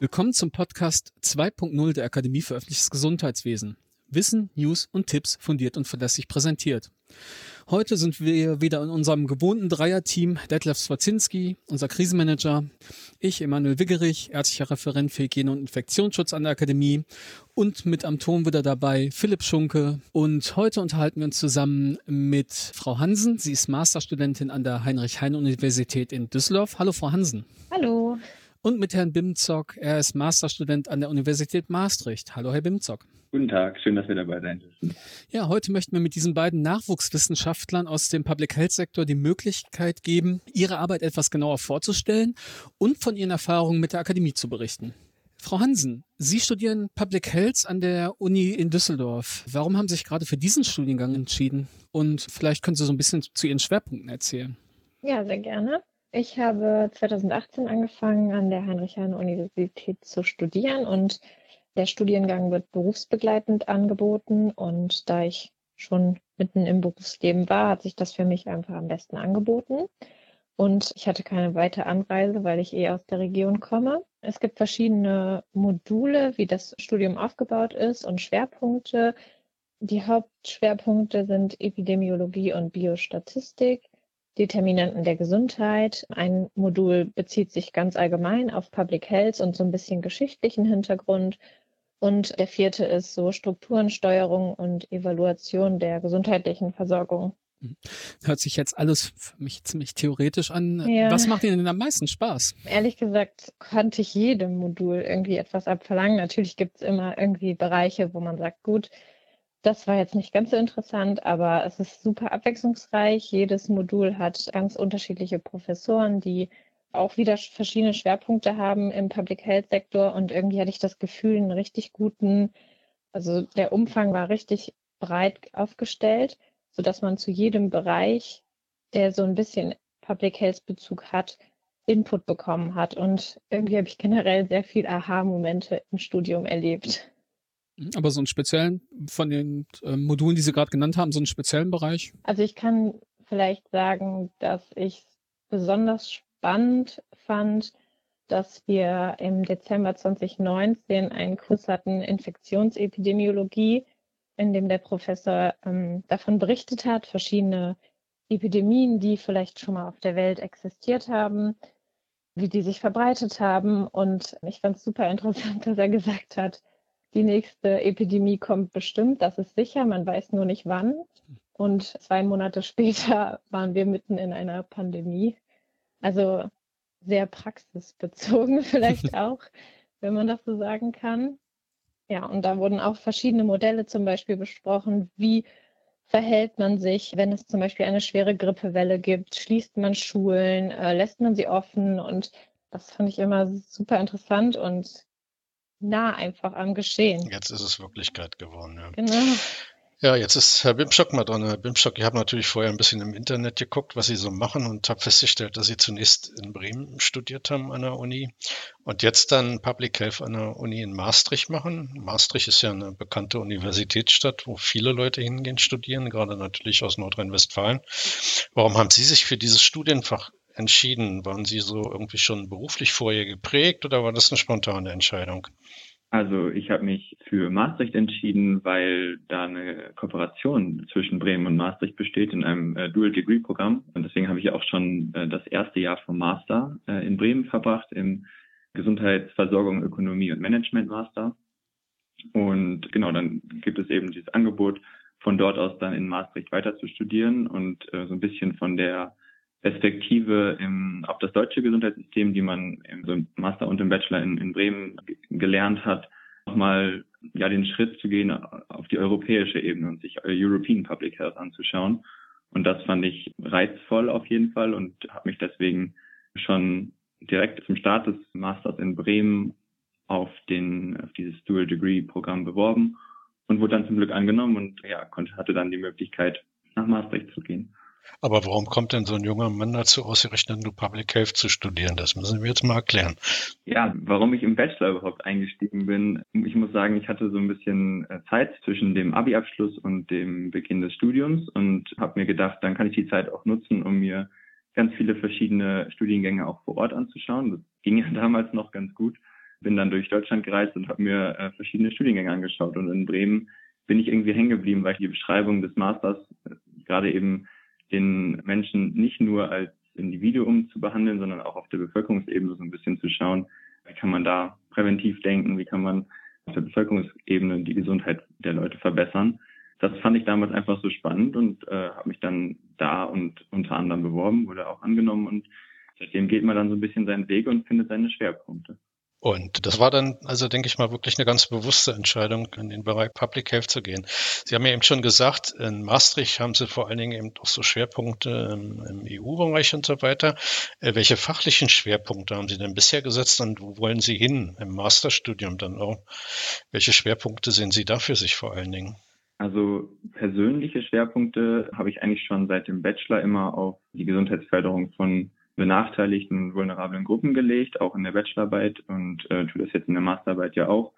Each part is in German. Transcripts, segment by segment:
Willkommen zum Podcast 2.0 der Akademie für öffentliches Gesundheitswesen. Wissen, News und Tipps fundiert und verlässlich präsentiert. Heute sind wir wieder in unserem gewohnten Dreierteam. Detlef Swazinski, unser Krisenmanager, ich, Emanuel Wiggerich, ärztlicher Referent für Hygiene und Infektionsschutz an der Akademie und mit am Ton wieder dabei Philipp Schunke. Und heute unterhalten wir uns zusammen mit Frau Hansen. Sie ist Masterstudentin an der Heinrich-Heine-Universität in Düsseldorf. Hallo, Frau Hansen. Hallo und mit Herrn Bimzock. Er ist Masterstudent an der Universität Maastricht. Hallo, Herr Bimzock. Guten Tag, schön, dass wir dabei sein dürfen. Ja, heute möchten wir mit diesen beiden Nachwuchswissenschaftlern aus dem Public Health Sektor die Möglichkeit geben, ihre Arbeit etwas genauer vorzustellen und von ihren Erfahrungen mit der Akademie zu berichten. Frau Hansen, Sie studieren Public Health an der Uni in Düsseldorf. Warum haben Sie sich gerade für diesen Studiengang entschieden? Und vielleicht können Sie so ein bisschen zu Ihren Schwerpunkten erzählen. Ja, sehr gerne. Ich habe 2018 angefangen, an der Heinrich-Heine-Universität zu studieren und der Studiengang wird berufsbegleitend angeboten und da ich schon mitten im Berufsleben war, hat sich das für mich einfach am besten angeboten. Und ich hatte keine weite Anreise, weil ich eh aus der Region komme. Es gibt verschiedene Module, wie das Studium aufgebaut ist und Schwerpunkte. Die Hauptschwerpunkte sind Epidemiologie und Biostatistik. Determinanten der Gesundheit. Ein Modul bezieht sich ganz allgemein auf Public Health und so ein bisschen geschichtlichen Hintergrund. Und der vierte ist so Strukturensteuerung und Evaluation der gesundheitlichen Versorgung. Mhm. Hört sich jetzt alles für mich ziemlich theoretisch an. Ja. Was macht Ihnen denn am meisten Spaß? Ehrlich gesagt konnte ich jedem Modul irgendwie etwas abverlangen. Natürlich gibt es immer irgendwie Bereiche, wo man sagt, gut, das war jetzt nicht ganz so interessant, aber es ist super abwechslungsreich. Jedes Modul hat ganz unterschiedliche Professoren, die auch wieder verschiedene Schwerpunkte haben im Public Health Sektor und irgendwie hatte ich das Gefühl, einen richtig guten, also der Umfang war richtig breit aufgestellt, sodass man zu jedem Bereich, der so ein bisschen Public Health Bezug hat, Input bekommen hat. Und irgendwie habe ich generell sehr viel Aha-Momente im Studium erlebt. Aber so einen speziellen, von den äh, Modulen, die Sie gerade genannt haben, so einen speziellen Bereich? Also ich kann vielleicht sagen, dass ich besonders spannend fand, dass wir im Dezember 2019 einen Kurs hatten, Infektionsepidemiologie, in dem der Professor ähm, davon berichtet hat, verschiedene Epidemien, die vielleicht schon mal auf der Welt existiert haben, wie die sich verbreitet haben. Und ich fand es super interessant, dass er gesagt hat, die nächste Epidemie kommt bestimmt, das ist sicher, man weiß nur nicht wann. Und zwei Monate später waren wir mitten in einer Pandemie. Also sehr praxisbezogen vielleicht auch, wenn man das so sagen kann. Ja, und da wurden auch verschiedene Modelle zum Beispiel besprochen. Wie verhält man sich, wenn es zum Beispiel eine schwere Grippewelle gibt? Schließt man Schulen? Äh, lässt man sie offen? Und das fand ich immer super interessant und nah einfach am Geschehen. Jetzt ist es Wirklichkeit geworden, ja. Genau. Ja, jetzt ist Herr Bimstock mal dran. Herr Bimstock, ich habe natürlich vorher ein bisschen im Internet geguckt, was Sie so machen und habe festgestellt, dass Sie zunächst in Bremen studiert haben an der Uni und jetzt dann Public Health an der Uni in Maastricht machen. Maastricht ist ja eine bekannte Universitätsstadt, wo viele Leute hingehen studieren, gerade natürlich aus Nordrhein-Westfalen. Warum haben Sie sich für dieses Studienfach entschieden? Waren Sie so irgendwie schon beruflich vorher geprägt oder war das eine spontane Entscheidung? Also ich habe mich für Maastricht entschieden, weil da eine Kooperation zwischen Bremen und Maastricht besteht in einem äh, Dual-Degree-Programm. Und deswegen habe ich auch schon äh, das erste Jahr vom Master äh, in Bremen verbracht, im Gesundheitsversorgung, Ökonomie und Management Master. Und genau, dann gibt es eben dieses Angebot, von dort aus dann in Maastricht weiter zu studieren und äh, so ein bisschen von der Perspektive im, auf das deutsche Gesundheitssystem, die man im Master und im Bachelor in, in Bremen gelernt hat, nochmal ja den Schritt zu gehen auf die europäische Ebene und sich European Public Health anzuschauen. Und das fand ich reizvoll auf jeden Fall und habe mich deswegen schon direkt zum Start des Masters in Bremen auf den auf dieses Dual Degree Programm beworben und wurde dann zum Glück angenommen und ja konnte hatte dann die Möglichkeit nach Maastricht zu gehen. Aber warum kommt denn so ein junger Mann dazu, ausgerechnet nur Public Health zu studieren? Das müssen wir jetzt mal erklären. Ja, warum ich im Bachelor überhaupt eingestiegen bin. Ich muss sagen, ich hatte so ein bisschen äh, Zeit zwischen dem Abi-Abschluss und dem Beginn des Studiums und habe mir gedacht, dann kann ich die Zeit auch nutzen, um mir ganz viele verschiedene Studiengänge auch vor Ort anzuschauen. Das ging ja damals noch ganz gut. bin dann durch Deutschland gereist und habe mir äh, verschiedene Studiengänge angeschaut. Und in Bremen bin ich irgendwie hängen geblieben, weil ich die Beschreibung des Masters äh, gerade eben den Menschen nicht nur als Individuum zu behandeln, sondern auch auf der Bevölkerungsebene so ein bisschen zu schauen, wie kann man da präventiv denken, wie kann man auf der Bevölkerungsebene die Gesundheit der Leute verbessern. Das fand ich damals einfach so spannend und äh, habe mich dann da und unter anderem beworben, wurde auch angenommen und seitdem geht man dann so ein bisschen seinen Weg und findet seine Schwerpunkte. Und das war dann, also denke ich mal, wirklich eine ganz bewusste Entscheidung, in den Bereich Public Health zu gehen. Sie haben ja eben schon gesagt, in Maastricht haben Sie vor allen Dingen eben auch so Schwerpunkte im, EU-Bereich und so weiter. Äh, welche fachlichen Schwerpunkte haben Sie denn bisher gesetzt und wo wollen Sie hin im Masterstudium dann auch? Welche Schwerpunkte sehen Sie da für sich vor allen Dingen? Also persönliche Schwerpunkte habe ich eigentlich schon seit dem Bachelor immer auf die Gesundheitsförderung von benachteiligten, vulnerablen Gruppen gelegt, auch in der Bachelorarbeit und äh, tue das jetzt in der Masterarbeit ja auch,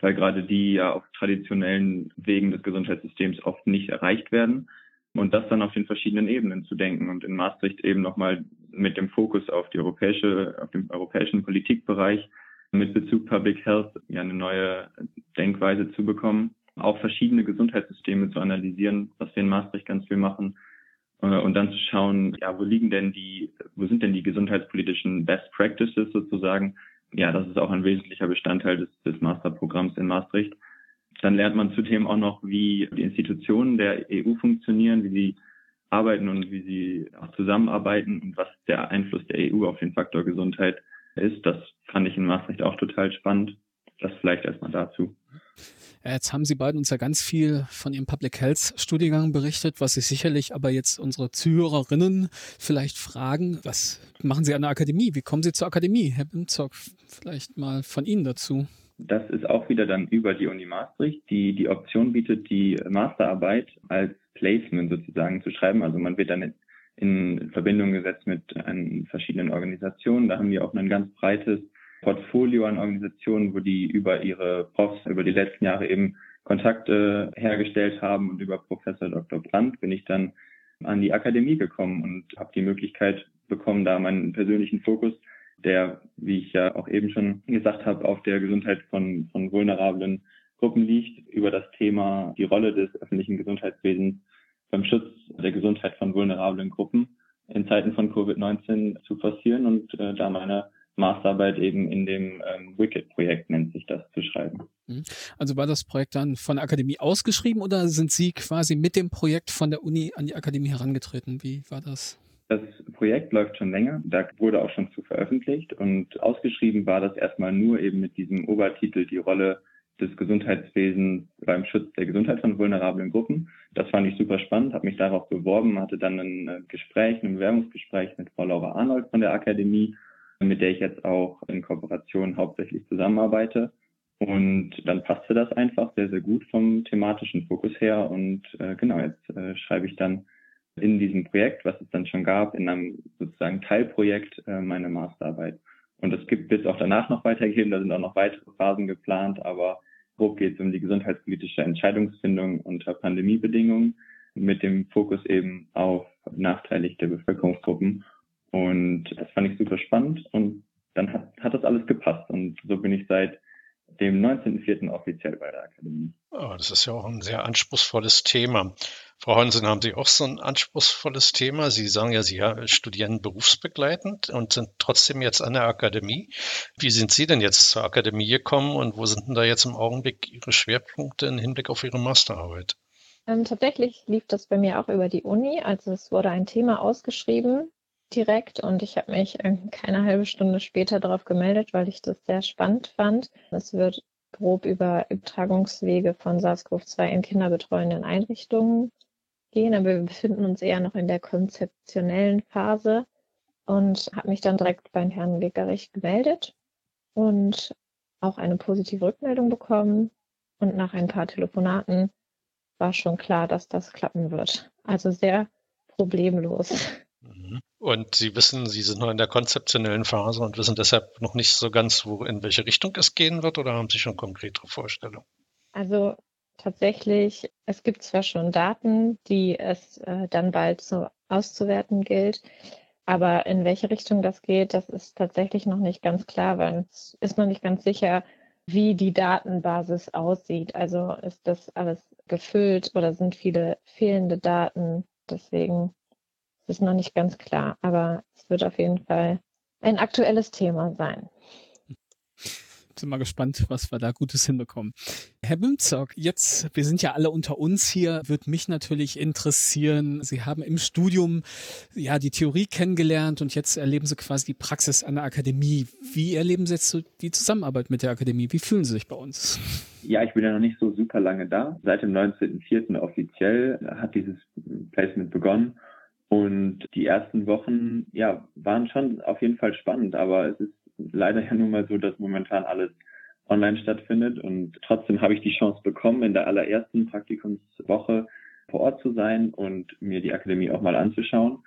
weil gerade die ja auf traditionellen Wegen des Gesundheitssystems oft nicht erreicht werden. Und das dann auf den verschiedenen Ebenen zu denken und in Maastricht eben nochmal mit dem Fokus auf die europäische, auf den europäischen Politikbereich mit Bezug Public Health ja eine neue Denkweise zu bekommen, auch verschiedene Gesundheitssysteme zu analysieren, was wir in Maastricht ganz viel machen und dann zu schauen, ja, wo liegen denn die, wo sind denn die gesundheitspolitischen Best Practices sozusagen? Ja, das ist auch ein wesentlicher Bestandteil des, des Masterprogramms in Maastricht. Dann lernt man zudem auch noch, wie die Institutionen der EU funktionieren, wie sie arbeiten und wie sie auch zusammenarbeiten und was der Einfluss der EU auf den Faktor Gesundheit ist. Das fand ich in Maastricht auch total spannend. Das vielleicht erstmal dazu. Jetzt haben Sie beiden uns ja ganz viel von Ihrem Public Health Studiengang berichtet, was sich sicherlich aber jetzt unsere Zuhörerinnen vielleicht fragen, was machen Sie an der Akademie? Wie kommen Sie zur Akademie? Herr Bimzock, vielleicht mal von Ihnen dazu. Das ist auch wieder dann über die Uni Maastricht, die die Option bietet, die Masterarbeit als Placement sozusagen zu schreiben. Also man wird dann in Verbindung gesetzt mit verschiedenen Organisationen. Da haben wir auch ein ganz breites Portfolio an Organisationen, wo die über ihre Profs über die letzten Jahre eben Kontakte hergestellt haben und über Professor Dr. Brandt bin ich dann an die Akademie gekommen und habe die Möglichkeit bekommen, da meinen persönlichen Fokus, der, wie ich ja auch eben schon gesagt habe, auf der Gesundheit von, von vulnerablen Gruppen liegt, über das Thema die Rolle des öffentlichen Gesundheitswesens beim Schutz der Gesundheit von vulnerablen Gruppen in Zeiten von Covid-19 zu forcieren und äh, da meine Masterarbeit eben in dem ähm, Wicked-Projekt nennt sich das zu schreiben. Mhm. Also war das Projekt dann von der Akademie ausgeschrieben oder sind Sie quasi mit dem Projekt von der Uni an die Akademie herangetreten? Wie war das? Das Projekt läuft schon länger, da wurde auch schon zu veröffentlicht und ausgeschrieben war das erstmal nur eben mit diesem Obertitel die Rolle des Gesundheitswesens beim Schutz der Gesundheit von vulnerablen Gruppen. Das fand ich super spannend, habe mich darauf beworben, hatte dann ein äh, Gespräch, ein Bewerbungsgespräch mit Frau Laura Arnold von der Akademie mit der ich jetzt auch in Kooperation hauptsächlich zusammenarbeite. Und dann passte das einfach sehr, sehr gut vom thematischen Fokus her. Und äh, genau, jetzt äh, schreibe ich dann in diesem Projekt, was es dann schon gab, in einem sozusagen Teilprojekt äh, meine Masterarbeit. Und es gibt wird auch danach noch weitergehen, da sind auch noch weitere Phasen geplant, aber grob geht es um die gesundheitspolitische Entscheidungsfindung unter Pandemiebedingungen mit dem Fokus eben auf benachteiligte Bevölkerungsgruppen und das fand ich super spannend und dann hat, hat das alles gepasst. Und so bin ich seit dem 19.04. offiziell bei der Akademie. Oh, das ist ja auch ein sehr anspruchsvolles Thema. Frau Hansen, haben Sie auch so ein anspruchsvolles Thema? Sie sagen ja, Sie studieren berufsbegleitend und sind trotzdem jetzt an der Akademie. Wie sind Sie denn jetzt zur Akademie gekommen und wo sind denn da jetzt im Augenblick Ihre Schwerpunkte im Hinblick auf Ihre Masterarbeit? Ähm, tatsächlich lief das bei mir auch über die Uni. Also es wurde ein Thema ausgeschrieben direkt und ich habe mich keine halbe Stunde später darauf gemeldet, weil ich das sehr spannend fand. Es wird grob über Übertragungswege von SARS-CoV-2 in kinderbetreuenden Einrichtungen gehen, aber wir befinden uns eher noch in der konzeptionellen Phase und habe mich dann direkt beim Herrn Wegerich gemeldet und auch eine positive Rückmeldung bekommen. Und nach ein paar Telefonaten war schon klar, dass das klappen wird. Also sehr problemlos. Und Sie wissen, Sie sind noch in der konzeptionellen Phase und wissen deshalb noch nicht so ganz, wo, in welche Richtung es gehen wird oder haben Sie schon konkretere Vorstellungen? Also tatsächlich, es gibt zwar schon Daten, die es äh, dann bald so auszuwerten gilt. Aber in welche Richtung das geht, das ist tatsächlich noch nicht ganz klar, weil es ist noch nicht ganz sicher, wie die Datenbasis aussieht. Also ist das alles gefüllt oder sind viele fehlende Daten? Deswegen ist noch nicht ganz klar. Aber es wird auf jeden Fall ein aktuelles Thema sein sind mal gespannt, was wir da Gutes hinbekommen. Herr Bimzock, jetzt, wir sind ja alle unter uns hier, wird mich natürlich interessieren. Sie haben im Studium ja die Theorie kennengelernt und jetzt erleben Sie quasi die Praxis an der Akademie. Wie erleben Sie jetzt so die Zusammenarbeit mit der Akademie? Wie fühlen Sie sich bei uns? Ja, ich bin ja noch nicht so super lange da. Seit dem 19.04. offiziell hat dieses Placement begonnen. Und die ersten Wochen, ja, waren schon auf jeden Fall spannend, aber es ist leider ja nun mal so, dass momentan alles online stattfindet. Und trotzdem habe ich die Chance bekommen, in der allerersten Praktikumswoche vor Ort zu sein und mir die Akademie auch mal anzuschauen.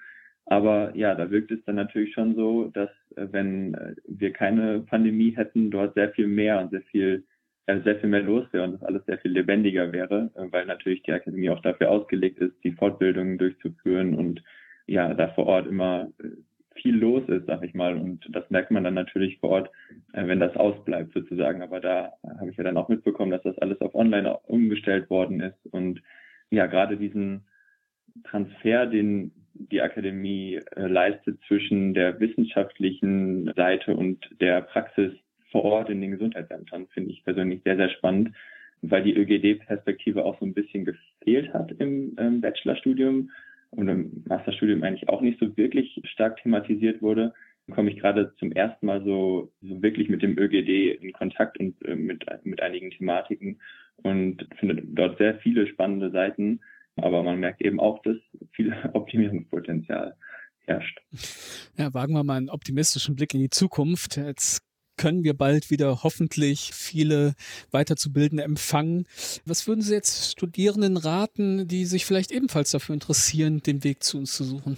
Aber ja, da wirkt es dann natürlich schon so, dass äh, wenn äh, wir keine Pandemie hätten, dort sehr viel mehr und sehr viel sehr viel mehr los wäre und das alles sehr viel lebendiger wäre, weil natürlich die Akademie auch dafür ausgelegt ist, die Fortbildungen durchzuführen und ja, da vor Ort immer viel los ist, sag ich mal. Und das merkt man dann natürlich vor Ort, äh, wenn das ausbleibt sozusagen. Aber da habe ich ja dann auch mitbekommen, dass das alles auf Online umgestellt worden ist. Und ja, gerade diesen Transfer, den die Akademie äh, leistet zwischen der wissenschaftlichen Seite und der Praxis vor Ort in den Gesundheitsämtern, finde ich persönlich sehr, sehr spannend, weil die ÖGD-Perspektive auch so ein bisschen gefehlt hat im ähm, Bachelorstudium und im Masterstudium eigentlich auch nicht so wirklich stark thematisiert wurde, komme ich gerade zum ersten Mal so, so wirklich mit dem ÖGD in Kontakt und äh, mit, mit einigen Thematiken und finde dort sehr viele spannende Seiten. Aber man merkt eben auch, dass viel Optimierungspotenzial herrscht. Ja, wagen wir mal einen optimistischen Blick in die Zukunft. Jetzt können wir bald wieder hoffentlich viele weiterzubildende empfangen. Was würden Sie jetzt Studierenden raten, die sich vielleicht ebenfalls dafür interessieren, den Weg zu uns zu suchen?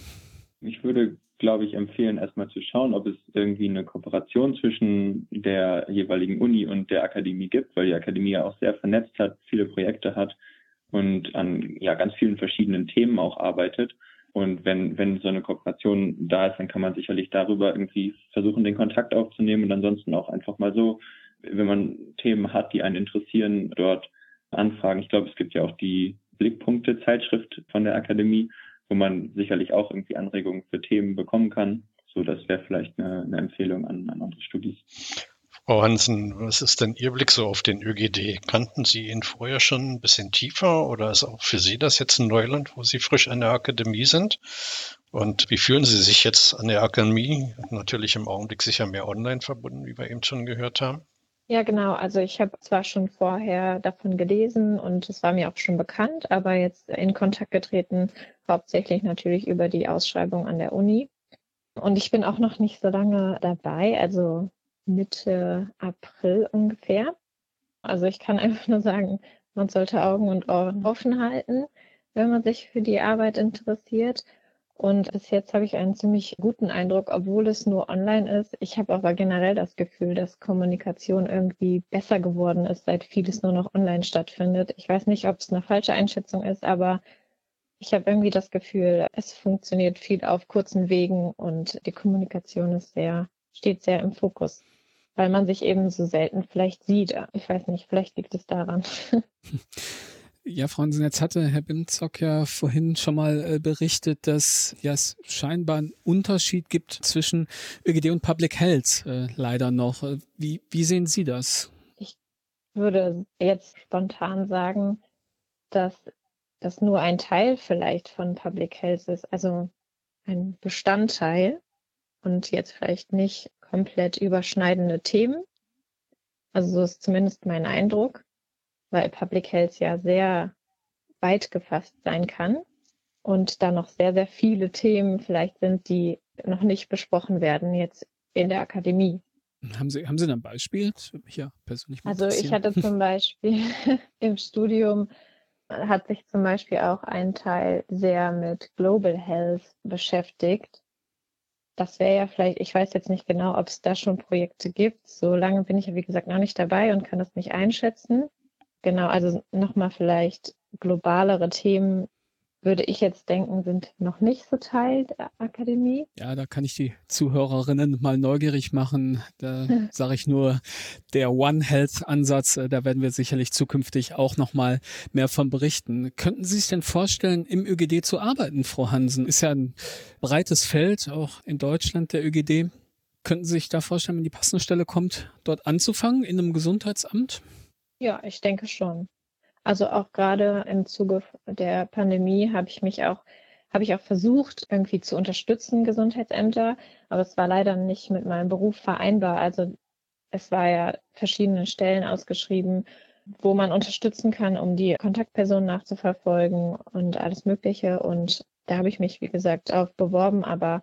Ich würde glaube ich, empfehlen, erstmal zu schauen, ob es irgendwie eine Kooperation zwischen der jeweiligen Uni und der Akademie gibt, weil die Akademie ja auch sehr vernetzt hat, viele Projekte hat und an ja ganz vielen verschiedenen Themen auch arbeitet. Und wenn, wenn so eine Kooperation da ist, dann kann man sicherlich darüber irgendwie versuchen, den Kontakt aufzunehmen und ansonsten auch einfach mal so, wenn man Themen hat, die einen interessieren, dort anfragen. Ich glaube, es gibt ja auch die Blickpunkte-Zeitschrift von der Akademie, wo man sicherlich auch irgendwie Anregungen für Themen bekommen kann. So, das wäre vielleicht eine, eine Empfehlung an, an unsere Studis. Frau Hansen, was ist denn Ihr Blick so auf den ÖGD? Kannten Sie ihn vorher schon ein bisschen tiefer oder ist auch für Sie das jetzt ein Neuland, wo Sie frisch an der Akademie sind? Und wie fühlen Sie sich jetzt an der Akademie? Natürlich im Augenblick sicher mehr online verbunden, wie wir eben schon gehört haben. Ja, genau. Also ich habe zwar schon vorher davon gelesen und es war mir auch schon bekannt, aber jetzt in Kontakt getreten, hauptsächlich natürlich über die Ausschreibung an der Uni. Und ich bin auch noch nicht so lange dabei. Also Mitte April ungefähr. Also ich kann einfach nur sagen, man sollte Augen und Ohren offen halten, wenn man sich für die Arbeit interessiert. Und bis jetzt habe ich einen ziemlich guten Eindruck, obwohl es nur online ist. Ich habe aber generell das Gefühl, dass Kommunikation irgendwie besser geworden ist, seit vieles nur noch online stattfindet. Ich weiß nicht, ob es eine falsche Einschätzung ist, aber ich habe irgendwie das Gefühl, es funktioniert viel auf kurzen Wegen und die Kommunikation ist sehr, steht sehr im Fokus weil man sich eben so selten vielleicht sieht. Ich weiß nicht, vielleicht liegt es daran. Ja, Frau Hansen, jetzt hatte Herr Bimzock ja vorhin schon mal äh, berichtet, dass ja, es scheinbar einen Unterschied gibt zwischen ÖGD und Public Health äh, leider noch. Äh, wie, wie sehen Sie das? Ich würde jetzt spontan sagen, dass das nur ein Teil vielleicht von Public Health ist, also ein Bestandteil und jetzt vielleicht nicht komplett überschneidende Themen. Also so ist zumindest mein Eindruck, weil Public Health ja sehr weit gefasst sein kann und da noch sehr, sehr viele Themen vielleicht sind, die noch nicht besprochen werden jetzt in der Akademie. Haben Sie, haben Sie ein Beispiel? Ja, persönlich also ich hatte zum Beispiel im Studium hat sich zum Beispiel auch ein Teil sehr mit Global Health beschäftigt das wäre ja vielleicht, ich weiß jetzt nicht genau, ob es da schon Projekte gibt. So lange bin ich ja, wie gesagt, noch nicht dabei und kann das nicht einschätzen. Genau, also nochmal vielleicht globalere Themen würde ich jetzt denken, sind noch nicht so Teil der Akademie. Ja, da kann ich die Zuhörerinnen mal neugierig machen. Da sage ich nur, der One Health Ansatz, äh, da werden wir sicherlich zukünftig auch noch mal mehr von berichten. Könnten Sie sich denn vorstellen, im ÖGD zu arbeiten, Frau Hansen? Ist ja ein breites Feld, auch in Deutschland der ÖGD. Könnten Sie sich da vorstellen, wenn die passende Stelle kommt, dort anzufangen in einem Gesundheitsamt? Ja, ich denke schon. Also auch gerade im Zuge der Pandemie habe ich mich auch, habe ich auch versucht, irgendwie zu unterstützen, Gesundheitsämter, aber es war leider nicht mit meinem Beruf vereinbar. Also es war ja verschiedene Stellen ausgeschrieben, wo man unterstützen kann, um die Kontaktpersonen nachzuverfolgen und alles Mögliche. Und da habe ich mich, wie gesagt, auch beworben, aber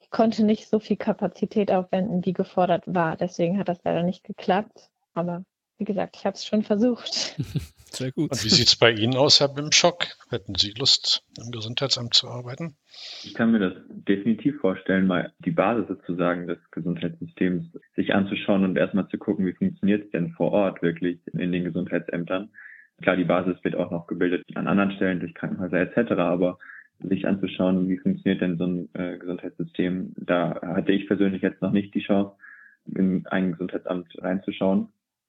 ich konnte nicht so viel Kapazität aufwenden, wie gefordert war. Deswegen hat das leider nicht geklappt. Aber wie gesagt, ich habe es schon versucht. Sehr gut. Und wie sieht es bei Ihnen aus, Herr Bimschock? Hätten Sie Lust, im Gesundheitsamt zu arbeiten? Ich kann mir das definitiv vorstellen, mal die Basis sozusagen des Gesundheitssystems sich anzuschauen und erstmal zu gucken, wie funktioniert es denn vor Ort wirklich in den Gesundheitsämtern. Klar, die Basis wird auch noch gebildet an anderen Stellen durch Krankenhäuser etc., aber sich anzuschauen, wie funktioniert denn so ein äh, Gesundheitssystem, da hatte ich persönlich jetzt noch nicht die Chance, in ein Gesundheitsamt reinzuschauen.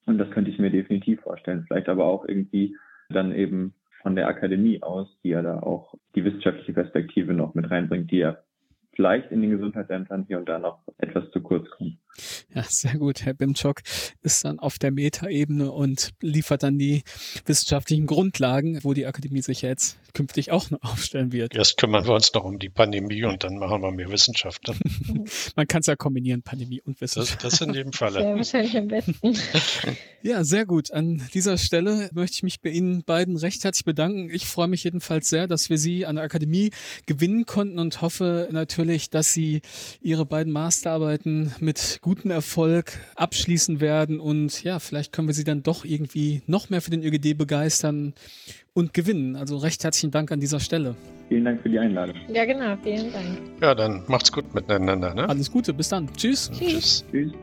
Und das könnte ich mir definitiv vorstellen. Vielleicht aber auch irgendwie dann eben von der Akademie aus, die ja da auch die wissenschaftliche Perspektive noch mit reinbringt, die ja vielleicht in den Gesundheitsämtern hier und da noch etwas zu kurz kommen. Ja, sehr gut. Herr Bimczok ist dann auf der Metaebene und liefert dann die wissenschaftlichen Grundlagen, wo die Akademie sich jetzt künftig auch noch aufstellen wird. Erst kümmern wir uns noch um die Pandemie und dann machen wir mehr Wissenschaft. Man kann es ja kombinieren, Pandemie und Wissenschaft. Das, das in jedem Falle. Ja, wahrscheinlich am besten. ja, sehr gut. An dieser Stelle möchte ich mich bei Ihnen beiden recht herzlich bedanken. Ich freue mich jedenfalls sehr, dass wir Sie an der Akademie gewinnen konnten und hoffe natürlich, dass Sie Ihre beiden Masterarbeiten mit gutem Erfolg abschließen werden und ja, vielleicht können wir Sie dann doch irgendwie noch mehr für den ÖGD begeistern und gewinnen. Also recht herzlichen Dank an dieser Stelle. Vielen Dank für die Einladung. Ja, genau, vielen Dank. Ja, dann macht's gut miteinander. Ne? Alles Gute, bis dann. Tschüss. Tschüss. Tschüss.